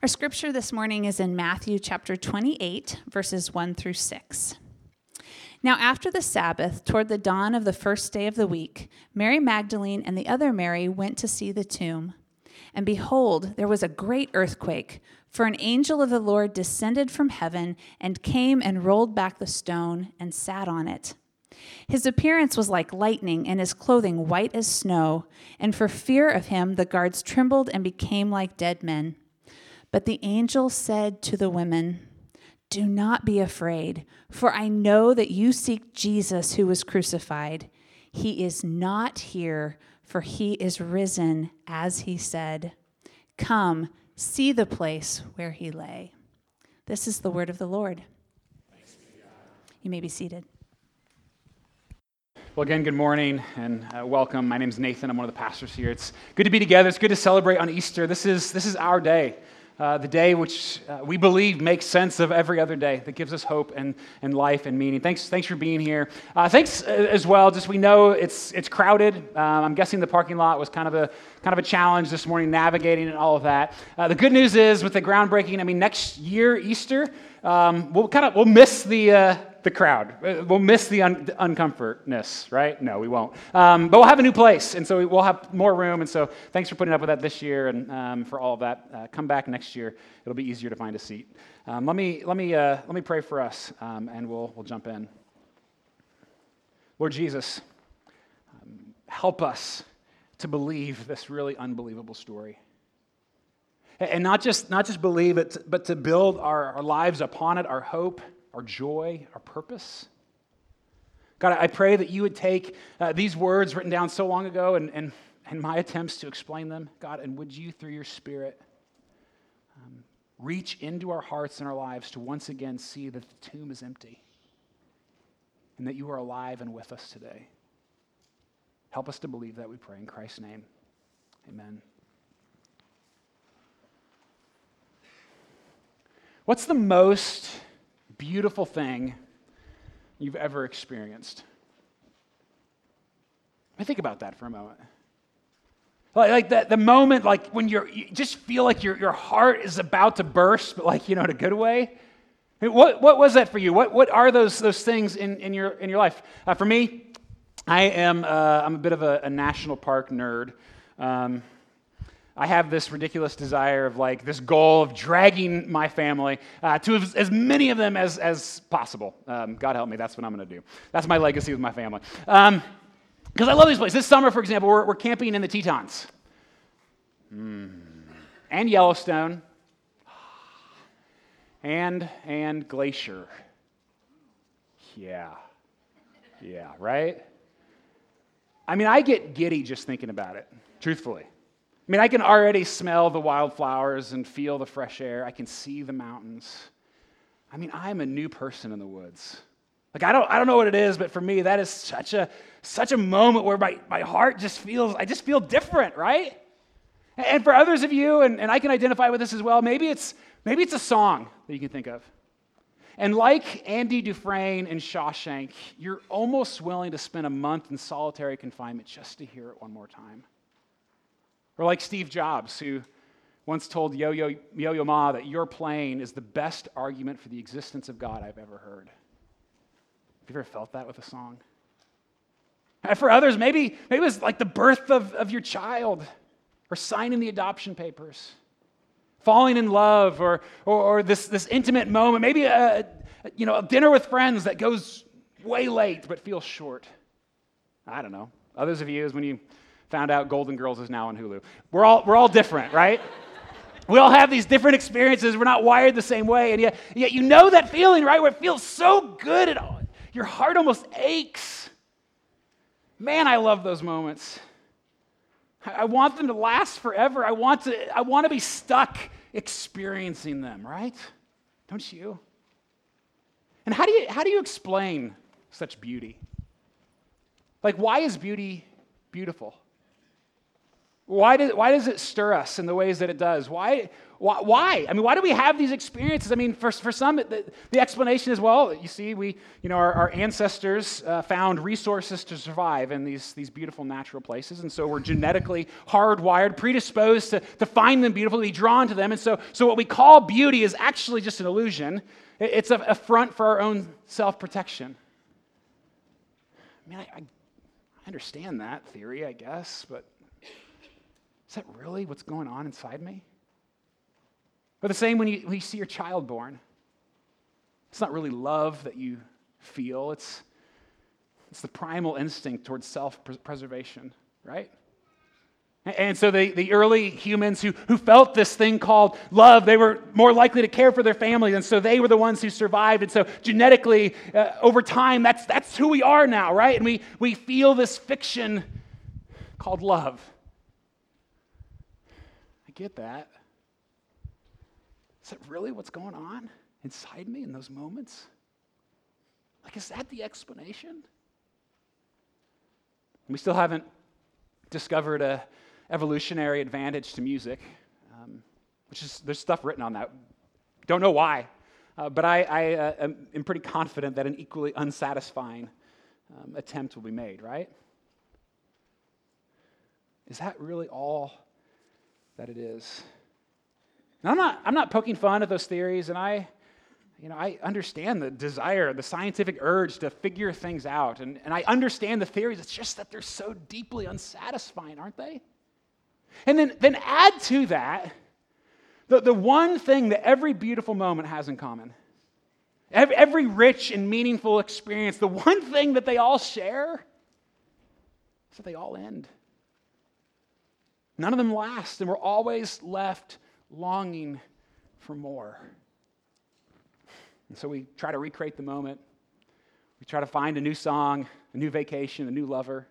Our scripture this morning is in Matthew chapter 28, verses 1 through 6. Now, after the Sabbath, toward the dawn of the first day of the week, Mary Magdalene and the other Mary went to see the tomb. And behold, there was a great earthquake, for an angel of the Lord descended from heaven and came and rolled back the stone and sat on it. His appearance was like lightning, and his clothing white as snow. And for fear of him, the guards trembled and became like dead men. But the angel said to the women, Do not be afraid, for I know that you seek Jesus who was crucified. He is not here, for he is risen, as he said. Come, see the place where he lay. This is the word of the Lord. You may be seated. Well, again, good morning and uh, welcome. My name is Nathan. I'm one of the pastors here. It's good to be together. It's good to celebrate on Easter. This is, this is our day, uh, the day which uh, we believe makes sense of every other day, that gives us hope and, and life and meaning. Thanks, thanks for being here. Uh, thanks uh, as well. Just we know it's, it's crowded. Um, I'm guessing the parking lot was kind of a, kind of a challenge this morning, navigating and all of that. Uh, the good news is with the groundbreaking, I mean, next year, Easter, um, we'll kind of we'll miss the the crowd. Uh, we'll miss the, un- uncomfortness, right? No, we won't. Um, but we'll have a new place, and so we'll have more room. And so thanks for putting up with that this year and um, for all of that. Uh, come back next year; it'll be easier to find a seat. Um, let me let me uh, let me pray for us, um, and we'll we'll jump in. Lord Jesus, um, help us to believe this really unbelievable story and not just not just believe it but to build our, our lives upon it our hope our joy, our purpose. God, I pray that you would take uh, these words written down so long ago and, and, and my attempts to explain them, God, and would you, through your Spirit, um, reach into our hearts and our lives to once again see that the tomb is empty and that you are alive and with us today. Help us to believe that, we pray. In Christ's name, amen. What's the most beautiful thing you've ever experienced? I think about that for a moment. Like, like the, the moment, like when you're, you just feel like your, your heart is about to burst, but like, you know, in a good way. What, what was that for you? What, what are those, those things in, in, your, in your life? Uh, for me, I am uh, I'm a bit of a, a national park nerd. Um, I have this ridiculous desire of like this goal of dragging my family uh, to as, as, many of them as, as possible. Um, God help me, that's what I'm going to do. That's my legacy with my family. Because um, I love these places. This summer, for example, we're, we're camping in the Tetons mm. and Yellowstone and, and Glacier. Yeah. Yeah, right? I mean, I get giddy just thinking about it, truthfully. I mean, I can already smell the wildflowers and feel the fresh air. I can see the mountains. I mean, I'm a new person in the woods. Like, I don't, I don't know what it is, but for me, that is such a, such a moment where my, my heart just feels, I just feel different, right? And for others of you, and, and I can identify with this as well, maybe it's, maybe it's a song that you can think of. And like Andy Dufresne in Shawshank, you're almost willing to spend a month in solitary confinement just to hear it one more time. Or like Steve Jobs, who once told Yo Yo, Ma that your plane is the best argument for the existence of God I've ever heard. Have you ever felt that with a song? And for others, maybe, maybe it's like the birth of, of your child, or signing the adoption papers, falling in love, or, or, or this, this intimate moment, maybe a, you know, a dinner with friends that goes way late but feels short. I don't know. Others of you is when you found out Golden Girls is now on Hulu. We're all, we're all different, right? we all have these different experiences. We're not wired the same way. And yet, yet you know that feeling, right? Where it feels so good. It, your heart almost aches. Man, I love those moments. I want them to last forever. I want to, I want to be stuck experiencing them, right? Don't you? And how do you, how do you explain such beauty? Like, why is beauty beautiful? Why, does why does it stir us in the ways that it does? Why, why, why? I mean, why do we have these experiences? I mean, for, for some, the, the explanation is well, you see, we, you know, our, our ancestors uh, found resources to survive in these, these beautiful natural places. And so we're genetically hardwired, predisposed to, to find them beautiful, to be drawn to them. And so, so what we call beauty is actually just an illusion, it's a, a front for our own self protection. I mean, I, I understand that theory, I guess, but is that really what's going on inside me? But the same when you, when you see your child born. It's not really love that you feel, it's, it's the primal instinct towards self preservation, right? And so the, the early humans who, who felt this thing called love, they were more likely to care for their families. And so they were the ones who survived. And so genetically, uh, over time, that's, that's who we are now, right? And we, we feel this fiction called love get that. Is that really what's going on inside me in those moments? Like, is that the explanation? We still haven't discovered a evolutionary advantage to music, um, which is there's stuff written on that. Don't know why, uh, but I, I uh, am, am, pretty confident that an equally unsatisfying um, attempt will be made. Right? Is that really all that it is. Now, I'm not, I'm not poking fun at those theories, and I, you know, I understand the desire, the scientific urge to figure things out, and, and I understand the theories. It's just that they're so deeply unsatisfying, aren't they? And then, then add to that the, the one thing that every beautiful moment has in common. Every rich and meaningful experience, the one thing that they all share is that they all end. None of them last, and we're always left longing for more. And so we try to recreate the moment. We try to find a new song, a new vacation, a new lover.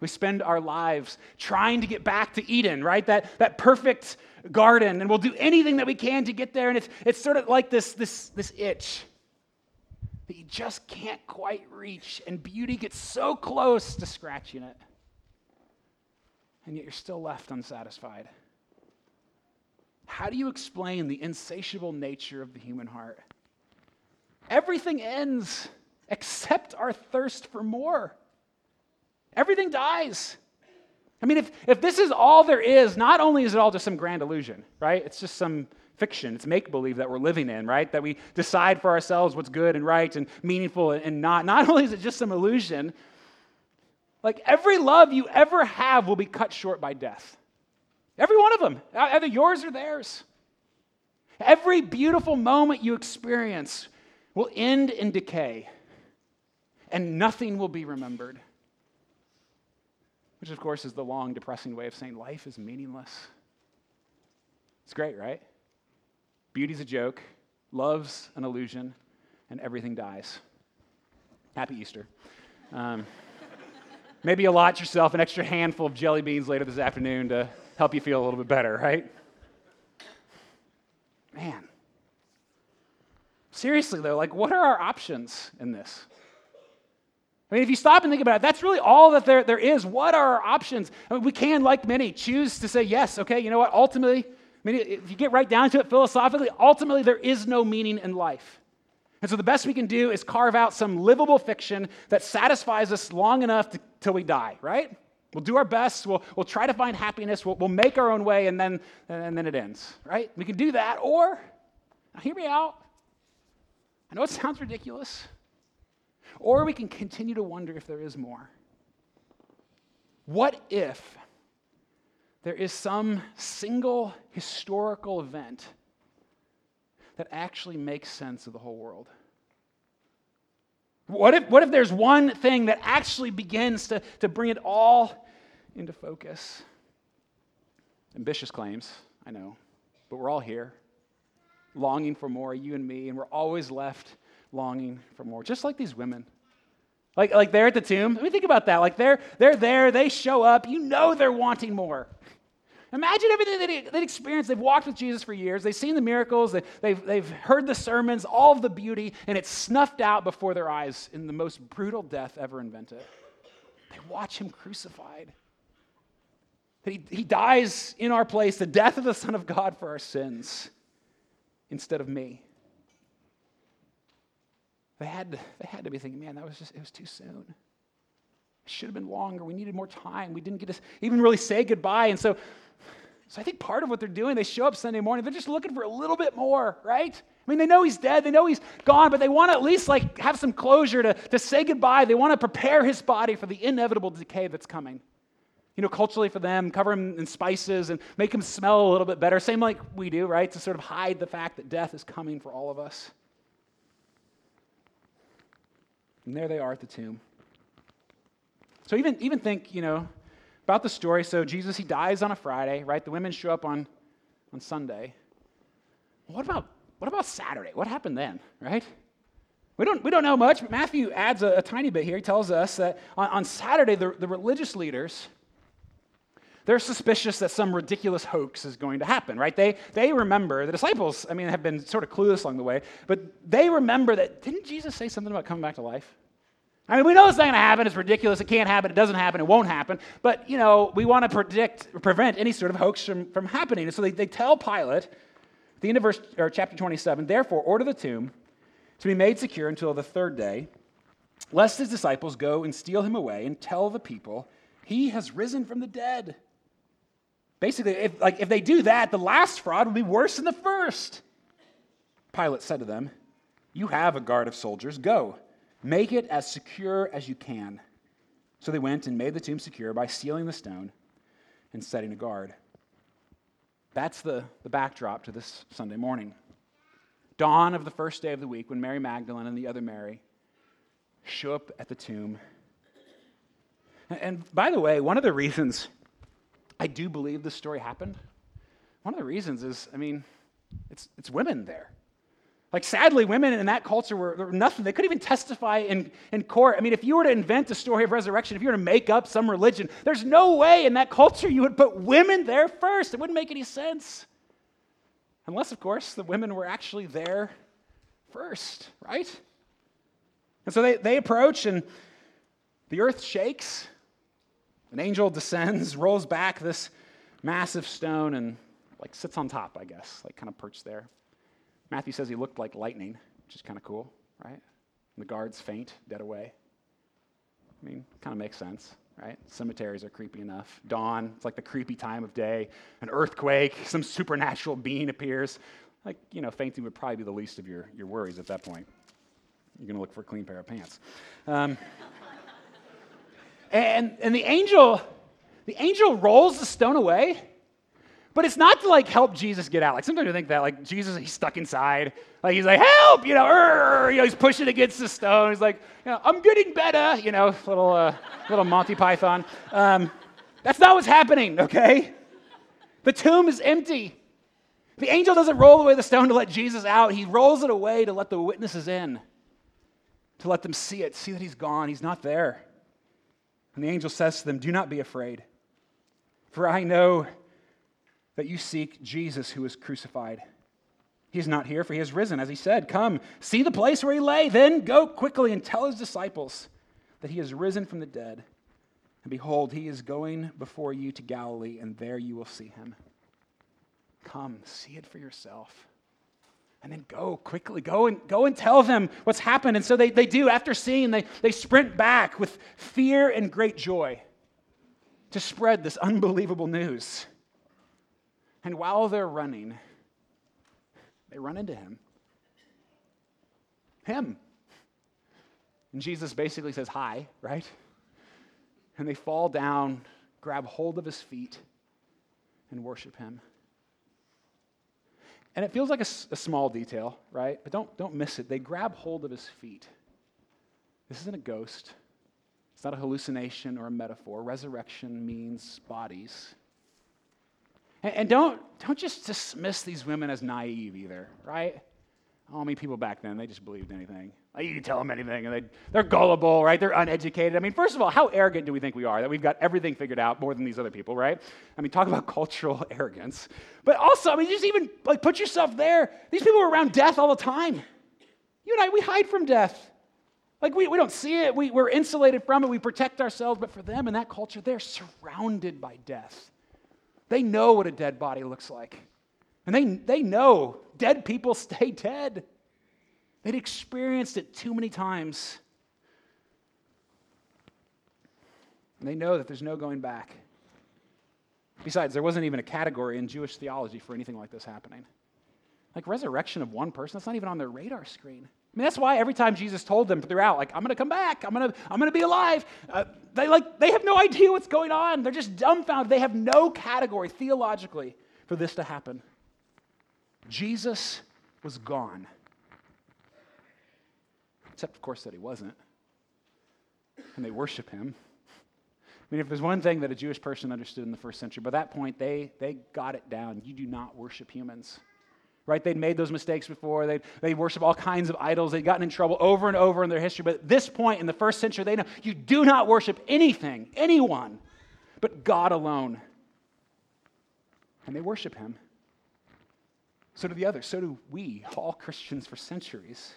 We spend our lives trying to get back to Eden, right? That, that perfect garden. And we'll do anything that we can to get there. And it's, it's sort of like this, this, this itch that you just can't quite reach. And beauty gets so close to scratching it and yet you're still left unsatisfied. How do you explain the insatiable nature of the human heart? Everything ends except our thirst for more. Everything dies. I mean, if, if this is all there is, not only is it all just some grand illusion, right? It's just some fiction. It's make believe that we're living in, right? That we decide for ourselves what's good and right and meaningful and not. Not only is it just some illusion, like every love you ever have will be cut short by death. Every one of them, either yours or theirs. Every beautiful moment you experience will end in decay, and nothing will be remembered. Which, of course, is the long, depressing way of saying life is meaningless. It's great, right? Beauty's a joke, love's an illusion, and everything dies. Happy Easter. Um, Maybe allot yourself an extra handful of jelly beans later this afternoon to help you feel a little bit better, right? Man. Seriously, though, like, what are our options in this? I mean, if you stop and think about it, that's really all that there, there is. What are our options? I mean, we can, like many, choose to say, yes, okay, you know what? Ultimately, I mean, if you get right down to it philosophically, ultimately, there is no meaning in life. And so the best we can do is carve out some livable fiction that satisfies us long enough to, till we die, right? We'll do our best. We'll, we'll try to find happiness. We'll, we'll make our own way, and then, and then it ends, right? We can do that. Or, hear me out. I know it sounds ridiculous. Or we can continue to wonder if there is more. What if there is some single historical event that actually makes sense of the whole world? What if, what if there's one thing that actually begins to, to bring it all into focus? Ambitious claims, I know, but we're all here, longing for more, you and me, and we're always left longing for more, just like these women. Like, like they're at the tomb. Let me think about that. Like they're, they're there, they show up, you know they're wanting more. Imagine everything that they've experienced. They've walked with Jesus for years. They've seen the miracles. They've, they've heard the sermons, all of the beauty, and it's snuffed out before their eyes in the most brutal death ever invented. They watch him crucified. He, he dies in our place, the death of the Son of God for our sins instead of me. They had, to, they had to be thinking, man, that was just, it was too soon. It should have been longer. We needed more time. We didn't get to even really say goodbye. And so, so I think part of what they're doing, they show up Sunday morning, they're just looking for a little bit more, right? I mean, they know he's dead, they know he's gone, but they want to at least like have some closure to, to say goodbye. They want to prepare his body for the inevitable decay that's coming. You know, culturally for them, cover him in spices and make him smell a little bit better. Same like we do, right? To sort of hide the fact that death is coming for all of us. And there they are at the tomb. So even, even think, you know, about the story. So Jesus, he dies on a Friday, right? The women show up on, on Sunday. What about, what about Saturday? What happened then, right? We don't, we don't know much, but Matthew adds a, a tiny bit here. He tells us that on, on Saturday, the, the religious leaders, they're suspicious that some ridiculous hoax is going to happen, right? They, they remember, the disciples, I mean, have been sort of clueless along the way, but they remember that, didn't Jesus say something about coming back to life? I mean, we know it's not going to happen. It's ridiculous. It can't happen. It doesn't happen. It won't happen. But, you know, we want to predict, prevent any sort of hoax from, from happening. And so they, they tell Pilate, at the end of verse, or chapter 27, therefore, order the tomb to be made secure until the third day, lest his disciples go and steal him away and tell the people, he has risen from the dead. Basically, if, like, if they do that, the last fraud will be worse than the first. Pilate said to them, You have a guard of soldiers. Go, make it as secure as you can. So they went and made the tomb secure by sealing the stone and setting a guard. That's the, the backdrop to this Sunday morning. Dawn of the first day of the week when Mary Magdalene and the other Mary show up at the tomb. And, by the way, one of the reasons I do believe this story happened. One of the reasons is, I mean, it's, it's women there. Like, sadly, women in that culture were, were, nothing. They couldn't even testify in, in court. I mean, if you were to invent a story of resurrection, if you were to make up some religion, there's no way in that culture you would put women there first. It wouldn't make any sense. Unless, of course, the women were actually there first, right? And so they, they approach, and the earth shakes. An angel descends, rolls back this massive stone, and like sits on top, I guess, like kind of perched there. Matthew says he looked like lightning, which is kind of cool, right? And the guards faint, dead away. I mean, kind of makes sense, right? Cemeteries are creepy enough. Dawn, it's like the creepy time of day. An earthquake, some supernatural being appears. Like, you know, fainting would probably be the least of your, your worries at that point. You're going to look for a clean pair of pants. Um, and, and the angel, the angel rolls the stone away, but it's not to like help Jesus get out. Like sometimes you think that, like Jesus, he's stuck inside. Like he's like, help, you know, Urgh! you know, he's pushing against the stone. He's like, you know, I'm getting better, you know, little, uh, little Monty Python. Um, that's not what's happening, okay? The tomb is empty. The angel doesn't roll away the stone to let Jesus out. He rolls it away to let the witnesses in, to let them see it, see that he's gone. He's not there. And the angel says to them, Do not be afraid, for I know that you seek Jesus who was crucified. He is not here, for he has risen, as he said. Come, see the place where he lay. Then go quickly and tell his disciples that he has risen from the dead. And behold, he is going before you to Galilee, and there you will see him. Come, see it for yourself and then go quickly go and go and tell them what's happened and so they, they do after seeing they, they sprint back with fear and great joy to spread this unbelievable news and while they're running they run into him him and jesus basically says hi right and they fall down grab hold of his feet and worship him and it feels like a, a, small detail, right? But don't, don't miss it. They grab hold of his feet. This isn't a ghost, it's not a hallucination or a metaphor. Resurrection means bodies. And, don't, don't just dismiss these women as naive either, right? I mean, people back then, they just believed anything. Like, you can tell them anything, and they, they're gullible, right? They're uneducated. I mean, first of all, how arrogant do we think we are that we've got everything figured out more than these other people, right? I mean, talk about cultural arrogance. But also, I mean, just even like put yourself there. These people are around death all the time. You and I, we hide from death. Like, we, we don't see it, we, we're insulated from it, we protect ourselves. But for them in that culture, they're surrounded by death. They know what a dead body looks like. And they, they know dead people stay dead. They'd experienced it too many times. And they know that there's no going back. Besides, there wasn't even a category in Jewish theology for anything like this happening. Like resurrection of one person, that's not even on their radar screen. I mean, that's why every time Jesus told them throughout, like, I'm going to come back, I'm going to I'm going to be alive, uh, they, like, they have no idea what's going on. They're just dumbfounded. They have no category theologically for this to happen. Jesus was gone. Except, of course, that he wasn't. And they worship him. I mean, if there's one thing that a Jewish person understood in the first century, by that point, they, they got it down. You do not worship humans right? They'd made those mistakes before. They'd, they worship all kinds of idols. They'd gotten in trouble over and over in their history. But at this point in the first century, they know you do not worship anything, anyone, but God alone. And they worship Him. So do the others. So do we, all Christians for centuries.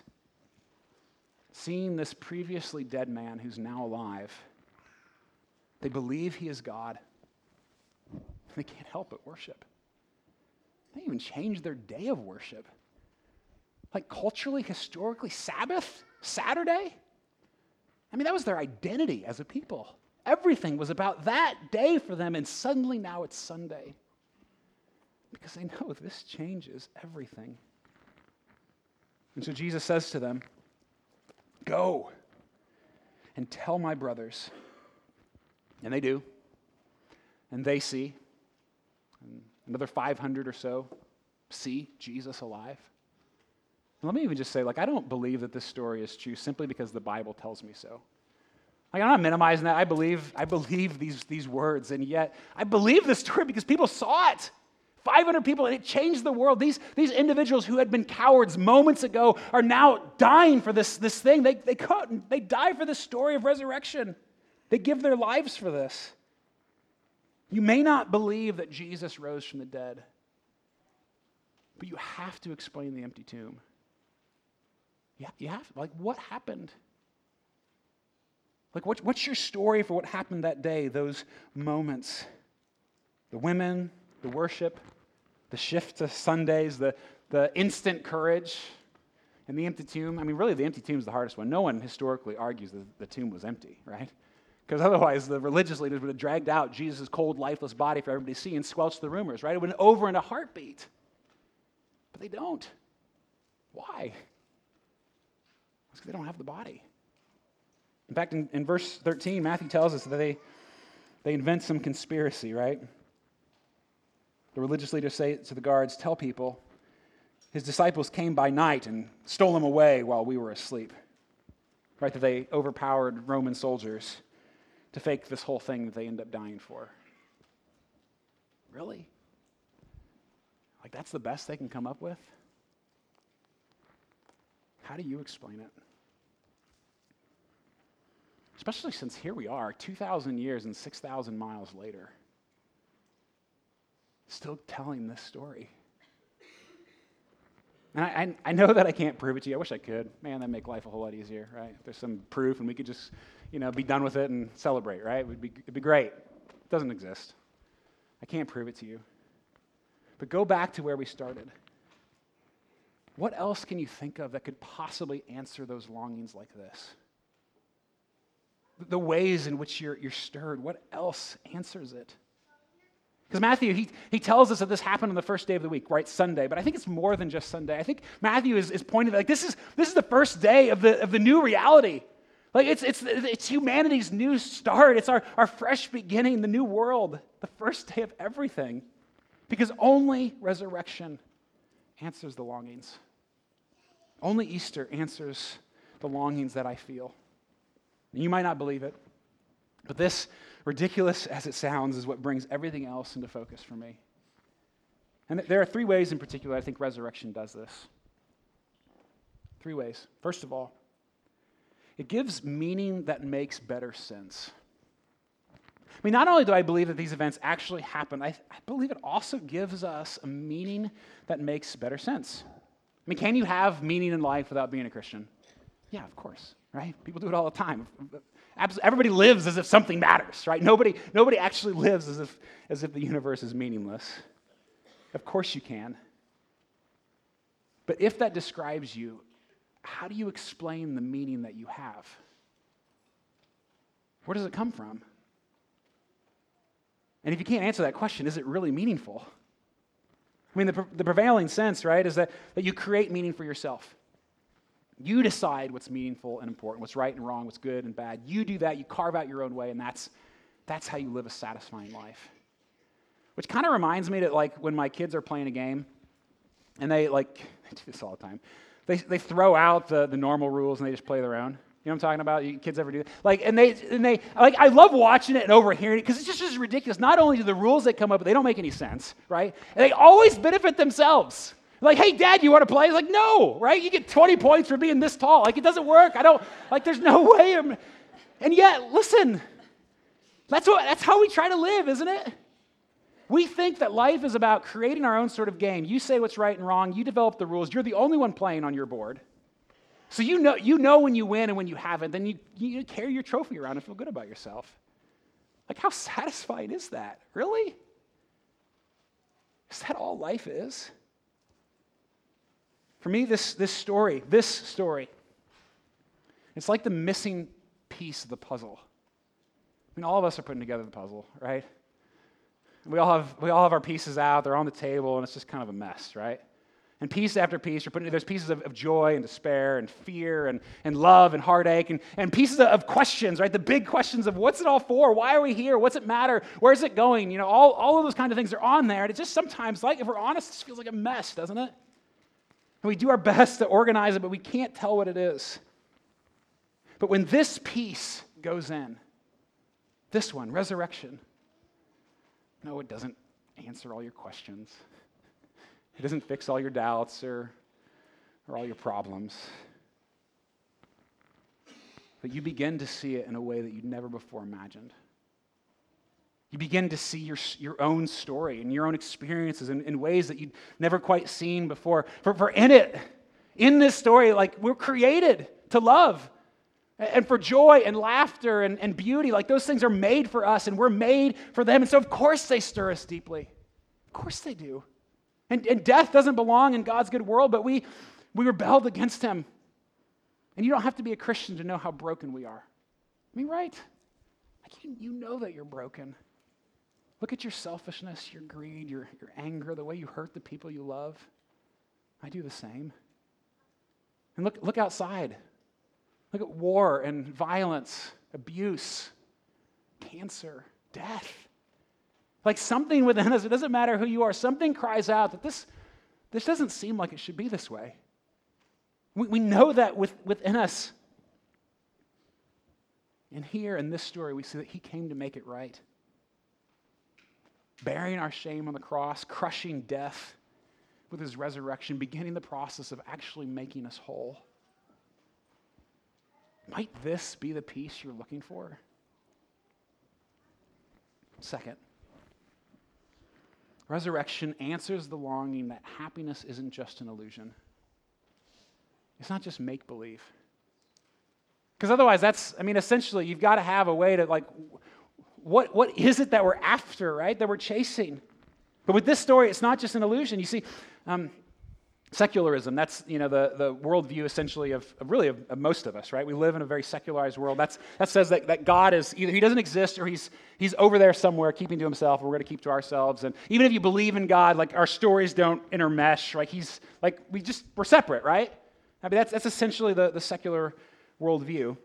Seeing this previously dead man who's now alive, they believe he is God. They can't help but worship. They even changed their day of worship. Like culturally, historically, Sabbath, Saturday. I mean, that was their identity as a people. Everything was about that day for them, and suddenly now it's Sunday. Because they know this changes everything. And so Jesus says to them, Go and tell my brothers. And they do. And they see. And another 500 or so see Jesus alive. Let me even just say, like, I don't believe that this story is true simply because the Bible tells me so. Like, I'm not minimizing that. I believe, I believe these, these words, and yet I believe this story because people saw it. 500 people, and it changed the world. These, these individuals who had been cowards moments ago are now dying for this, this thing. They, they, they die for this story of resurrection. They give their lives for this. You may not believe that Jesus rose from the dead, but you have to explain the empty tomb. Yeah, you have. To. Like, what happened? Like, what, what's your story for what happened that day, those moments? The women, the worship, the shift to Sundays, the, the instant courage, and the empty tomb. I mean, really, the empty tomb is the hardest one. No one historically argues that the tomb was empty, right? Because otherwise, the religious leaders would have dragged out Jesus' cold, lifeless body for everybody to see and squelched the rumors, right? It went over in a heartbeat. But they don't. Why? It's because they don't have the body. In fact, in, in verse 13, Matthew tells us that they, they invent some conspiracy, right? The religious leaders say to the guards, Tell people, his disciples came by night and stole him away while we were asleep. Right? That they overpowered Roman soldiers to fake this whole thing that they end up dying for. Really? Like, that's the best they can come up with? How do you explain it? Especially since here we are, 2,000 years and 6,000 miles later still telling this story. And I, I, know that I can't prove it to you. I wish I could. Man, that'd make life a whole lot easier, right? If there's some proof and we could just, you know, be done with it and celebrate, right? It would be, it'd be great. It doesn't exist. I can't prove it to you. But go back to where we started. What else can you think of that could possibly answer those longings like this? The ways in which you're, you're stirred, what else answers it? Because Matthew, he, he tells us that this happened on the first day of the week, right? Sunday. But I think it's more than just Sunday. I think Matthew is, is pointing like this is, this is the first day of the, of the new reality. Like it's, it's, it's humanity's new start. It's our, our fresh beginning, the new world, the first day of everything. Because only resurrection answers the longings. Only Easter answers the longings that I feel. And you might not believe it, but this ridiculous as it sounds, is what brings everything else into focus for me. And there are three ways in particular I think resurrection does this. Three ways. First of all, it gives meaning that makes better sense. I mean, not only do I believe that these events actually happen, I, I, believe it also gives us a meaning that makes better sense. I mean, can you have meaning in life without being a Christian? Yeah, of course, right? People do it all the time. everybody lives as if something matters, right? Nobody, nobody actually lives as if, as if the universe is meaningless. Of course you can. But if that describes you, how do you explain the meaning that you have? Where does it come from? And if you can't answer that question, is it really meaningful? I mean, the, the prevailing sense, right, is that, that you create meaning for yourself. You decide what's meaningful and important, what's right and wrong, what's good and bad. You do that, you carve out your own way, and that's, that's how you live a satisfying life. Which kind of reminds me that, like, when my kids are playing a game, and they, like, they do this all the time, they, they throw out the, the normal rules and they just play their own. You know what I'm talking about? You kids ever do that? Like, and they, and they, like, I love watching it and overhearing it because it's just, just ridiculous. Not only do the rules that come up, but they don't make any sense, right? And they always benefit themselves. Like, hey, dad, you want to play? Like, no, right? You get 20 points for being this tall. Like, it doesn't work. I don't, like, there's no way. I'm, and yet, listen, that's, what, that's how we try to live, isn't it? We think that life is about creating our own sort of game. You say what's right and wrong, you develop the rules, you're the only one playing on your board. So you know, you know when you win and when you haven't, then you, you carry your trophy around and feel good about yourself. Like, how satisfying is that? Really? Is that all life is? For me, this, this story, this story, it's like the missing piece of the puzzle. I mean, all of us are putting together the puzzle, right? We all have, we all have our pieces out, they're on the table, and it's just kind of a mess, right? And piece after piece, you're putting, there's pieces of, of joy and despair and fear and, and love and heartache and, and pieces of, of questions, right? The big questions of what's it all for? Why are we here? What's it matter? Where's it going? You know, all, all of those kind of things are on there. And it just sometimes, like, if we're honest, it feels like a mess, doesn't it? And we do our best to organize it, but we can't tell what it is. But when this piece goes in, this one, resurrection, no, it doesn't answer all your questions. It doesn't fix all your doubts or, or all your problems. But you begin to see it in a way that you'd never before imagined. You begin to see your, your own story and your own experiences in, in ways that you'd never quite seen before. For, for in it, in this story, like we're created to love and for joy and laughter and, and beauty. Like those things are made for us and we're made for them. And so, of course, they stir us deeply. Of course, they do. And, and death doesn't belong in God's good world, but we, we rebelled against him. And you don't have to be a Christian to know how broken we are. I mean, right? Like you, you know that you're broken. Look at your selfishness, your greed, your, your anger, the way you hurt the people you love. I do the same. And look, look outside. Look at war and violence, abuse, cancer, death. Like something within us, it doesn't matter who you are, something cries out that this, this doesn't seem like it should be this way. We, we know that with, within us. And here in this story, we see that he came to make it right. Bearing our shame on the cross, crushing death with his resurrection, beginning the process of actually making us whole. Might this be the peace you're looking for? Second, resurrection answers the longing that happiness isn't just an illusion. It's not just make believe. Because otherwise, that's, I mean, essentially, you've got to have a way to, like, what, what is it that we're after, right? That we're chasing. But with this story, it's not just an illusion. You see, um, secularism that's you know the, the worldview essentially of, of really of, of, most of us right? We live in a very secularized world. That's, that says that, that god is either he doesn't exist or he's he's over there somewhere keeping to himself we're going to keep to ourselves. And even if you believe in god like our stories don't intermesh right? He's like we just we're separate right? I mean that's, that's essentially the, the secular worldview.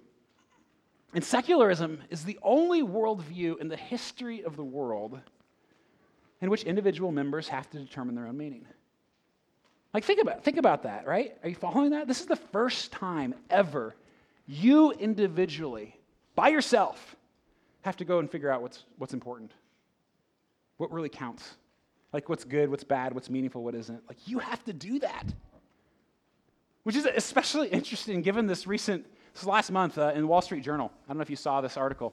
And secularism is the only worldview in the history of the world in which individual members have to determine their own meaning like, think about, think about that, right? Are you following that? This is the first time ever you individually, by yourself, have to go and figure out what's, what's important, what really counts. Like, what's good, what's bad, what's meaningful, what isn't. Like, you have to do that. Which is especially interesting given this recent, this last month uh, in Wall Street Journal. I don't know if you saw this article.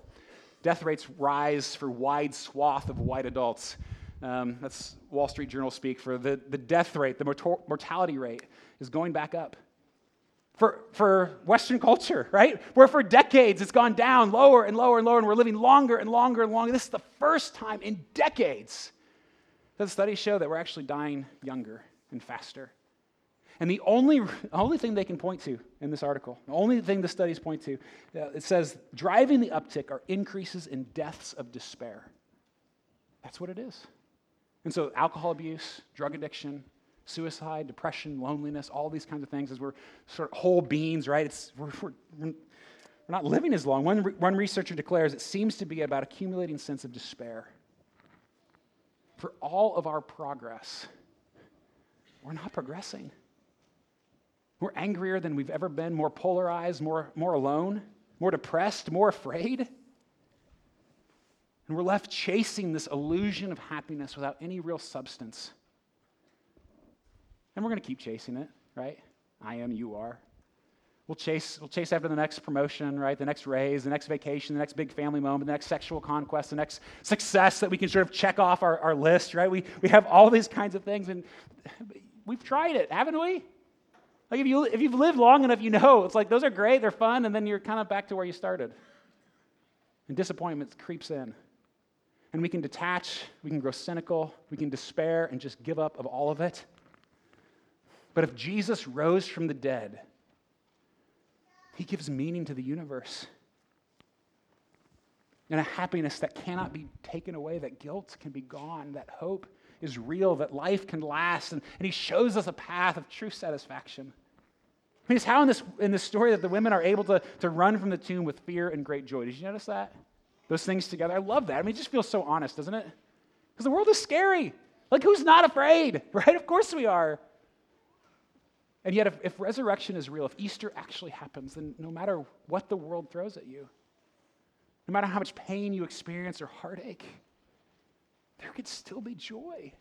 Death rates rise for wide swath of white adults. Um, that's Wall Street Journal speak for the, the death rate, the mortality rate is going back up. for, for Western culture, right? Where for decades it's gone down lower and lower and lower, and we're living longer and longer and longer. This is the first time in decades that studies show that we're actually dying younger and faster. And the only, only thing they can point to in this article, the only thing the studies point to, uh, it says driving the uptick are increases in deaths of despair. That's what it is. And so, alcohol abuse, drug addiction, suicide, depression, loneliness, all these kinds of things, as we're sort of whole beings, right? It's, we're, we're, we're not living as long. One, one researcher declares it seems to be about accumulating sense of despair. For all of our progress, we're not progressing. We're angrier than we've ever been, more polarized, more, more alone, more depressed, more afraid. And we're left chasing this illusion of happiness without any real substance. And we're going to keep chasing it, right? I am, you are. We'll chase, we'll chase after the next promotion, right? The next raise, the next vacation, the next big family moment, the next sexual conquest, the next success that we can sort of check off our, our list, right? We, we have all these kinds of things, and we've tried it, haven't we? Like if, you, if you've lived long enough, you know it's like those are great, they're fun, and then you're kind of back to where you started. And disappointment creeps in. And we can detach, we can grow cynical, we can despair and just give up of all of it. But if Jesus rose from the dead, he gives meaning to the universe and a happiness that cannot be taken away, that guilt can be gone, that hope is real, that life can last. And, and he shows us a path of true satisfaction. I mean, it's how in this, in this story that the women are able to, to run from the tomb with fear and great joy. Did you notice that? Those things together. I love that. I mean, it just feels so honest, doesn't it? Because the world is scary. Like, who's not afraid, right? Of course we are. And yet, if, if resurrection is real, if Easter actually happens, then no matter what the world throws at you, no matter how much pain you experience or heartache, there could still be joy.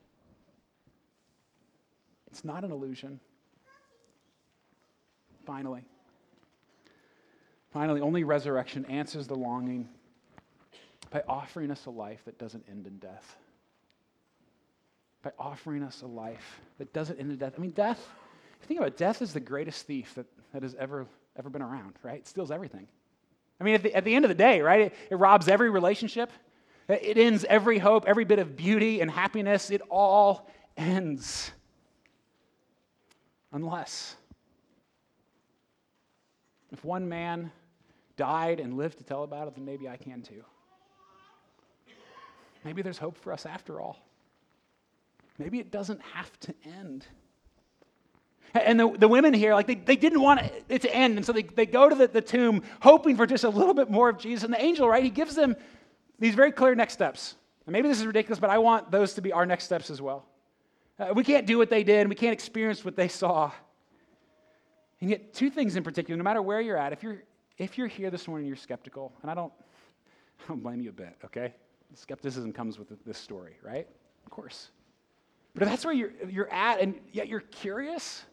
It's not an illusion. Finally, finally, only resurrection answers the longing by offering us a life that doesn't end in death. By offering us a life that doesn't end in death. I mean, death, if you think about it, death is the greatest thief that, that has ever, ever been around, right? It steals everything. I mean, at the, at the end of the day, right, it, it robs every relationship, it ends every hope, every bit of beauty and happiness. It all ends. Unless, if one man died and lived to tell about it, then maybe I can too. Maybe there's hope for us after all. Maybe it doesn't have to end. And the, the women here, like they, they didn't want it to end. And so they, they go to the, the tomb hoping for just a little bit more of Jesus. And the angel, right, he gives them these very clear next steps. And maybe this is ridiculous, but I want those to be our next steps as well. Uh, we can't do what they did, we can't experience what they saw. And yet, two things in particular, no matter where you're at, if you're, if you're here this morning you're skeptical, and I don't, I don't blame you a bit, okay? Skepticism comes with this story, right? Of course. But if that's where you're, you're at and yet you're curious,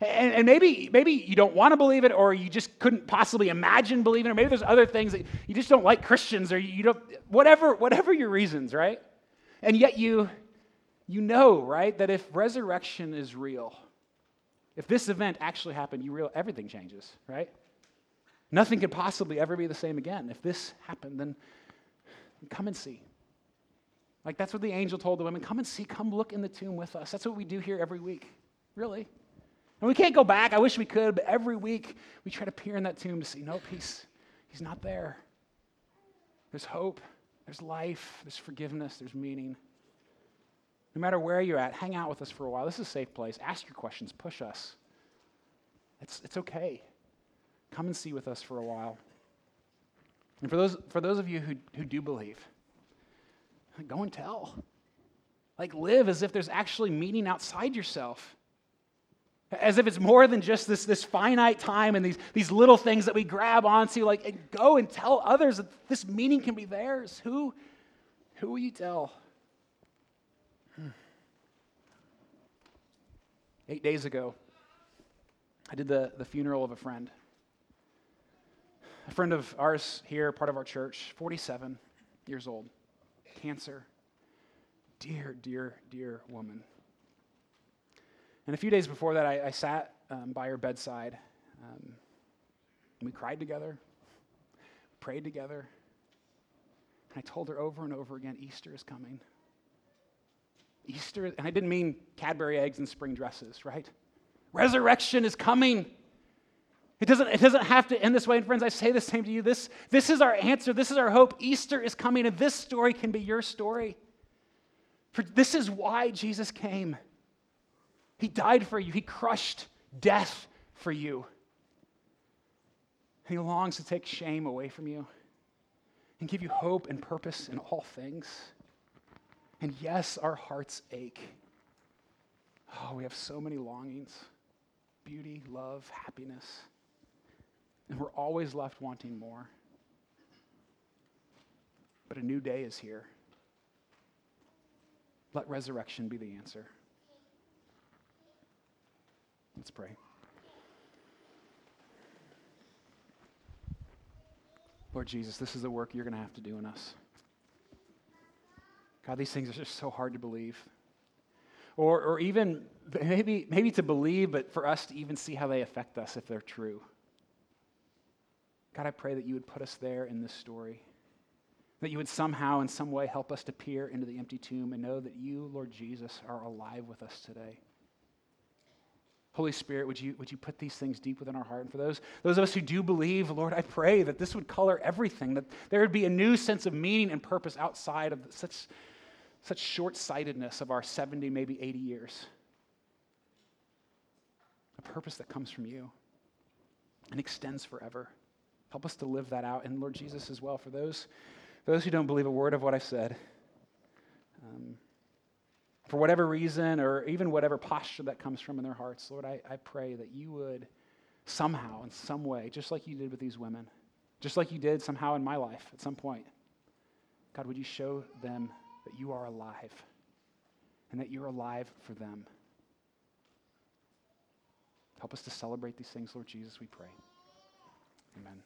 and, and, maybe, maybe you don't want to believe it or you just couldn't possibly imagine believing it, or maybe there's other things that you just don't like Christians or you don't, whatever, whatever your reasons, right? And yet you, you know, right, that if resurrection is real, if this event actually happened, you real everything changes, right? Nothing could possibly ever be the same again. If this happened, then come and see. Like that's what the angel told the women come and see, come look in the tomb with us. That's what we do here every week, really. And we can't go back. I wish we could, but every week we try to peer in that tomb to see, nope, he's, he's not there. There's hope, there's life, there's forgiveness, there's meaning. No matter where you're at, hang out with us for a while. This is a safe place. Ask your questions, push us. It's, it's okay. Come and see with us for a while. And for those, for those of you who, who do believe, go and tell. Like, live as if there's actually meaning outside yourself as if it's more than just this, this finite time and these, these little things that we grab onto. Like, and go and tell others that this meaning can be theirs. Who, who will you tell? Hmm. Eight days ago, I did the, the funeral of a friend. A friend of ours here, part of our church, 47 years old, cancer. Dear, dear, dear woman. And a few days before that, I, I sat um, by her bedside. Um, we cried together, prayed together. And I told her over and over again Easter is coming. Easter, and I didn't mean Cadbury eggs and spring dresses, right? Resurrection is coming. It doesn't, it doesn't have to end this way. And friends, I say the same to you. This, this is our answer. This is our hope. Easter is coming, and this story can be your story. For this is why Jesus came. He died for you, He crushed death for you. And He longs to take shame away from you and give you hope and purpose in all things. And yes, our hearts ache. Oh, we have so many longings beauty, love, happiness. And we're always left wanting more. But a new day is here. Let resurrection be the answer. Let's pray. Lord Jesus, this is the work you're going to have to do in us. God, these things are just so hard to believe. Or, or even maybe, maybe to believe, but for us to even see how they affect us if they're true. God, I pray that you would put us there in this story. That you would somehow, in some way, help us to peer into the empty tomb and know that you, Lord Jesus, are alive with us today. Holy Spirit, would you, would you put these things deep within our heart? And for those, those of us who do believe, Lord, I pray that this would color everything, that there would be a new sense of meaning and purpose outside of such, such short sightedness of our 70, maybe 80 years. A purpose that comes from you and extends forever. Help us to live that out. And Lord Jesus, as well, for those, those who don't believe a word of what I've said, um, for whatever reason or even whatever posture that comes from in their hearts, Lord, I, I pray that you would somehow, in some way, just like you did with these women, just like you did somehow in my life at some point, God, would you show them that you are alive and that you're alive for them? Help us to celebrate these things, Lord Jesus, we pray. Amen.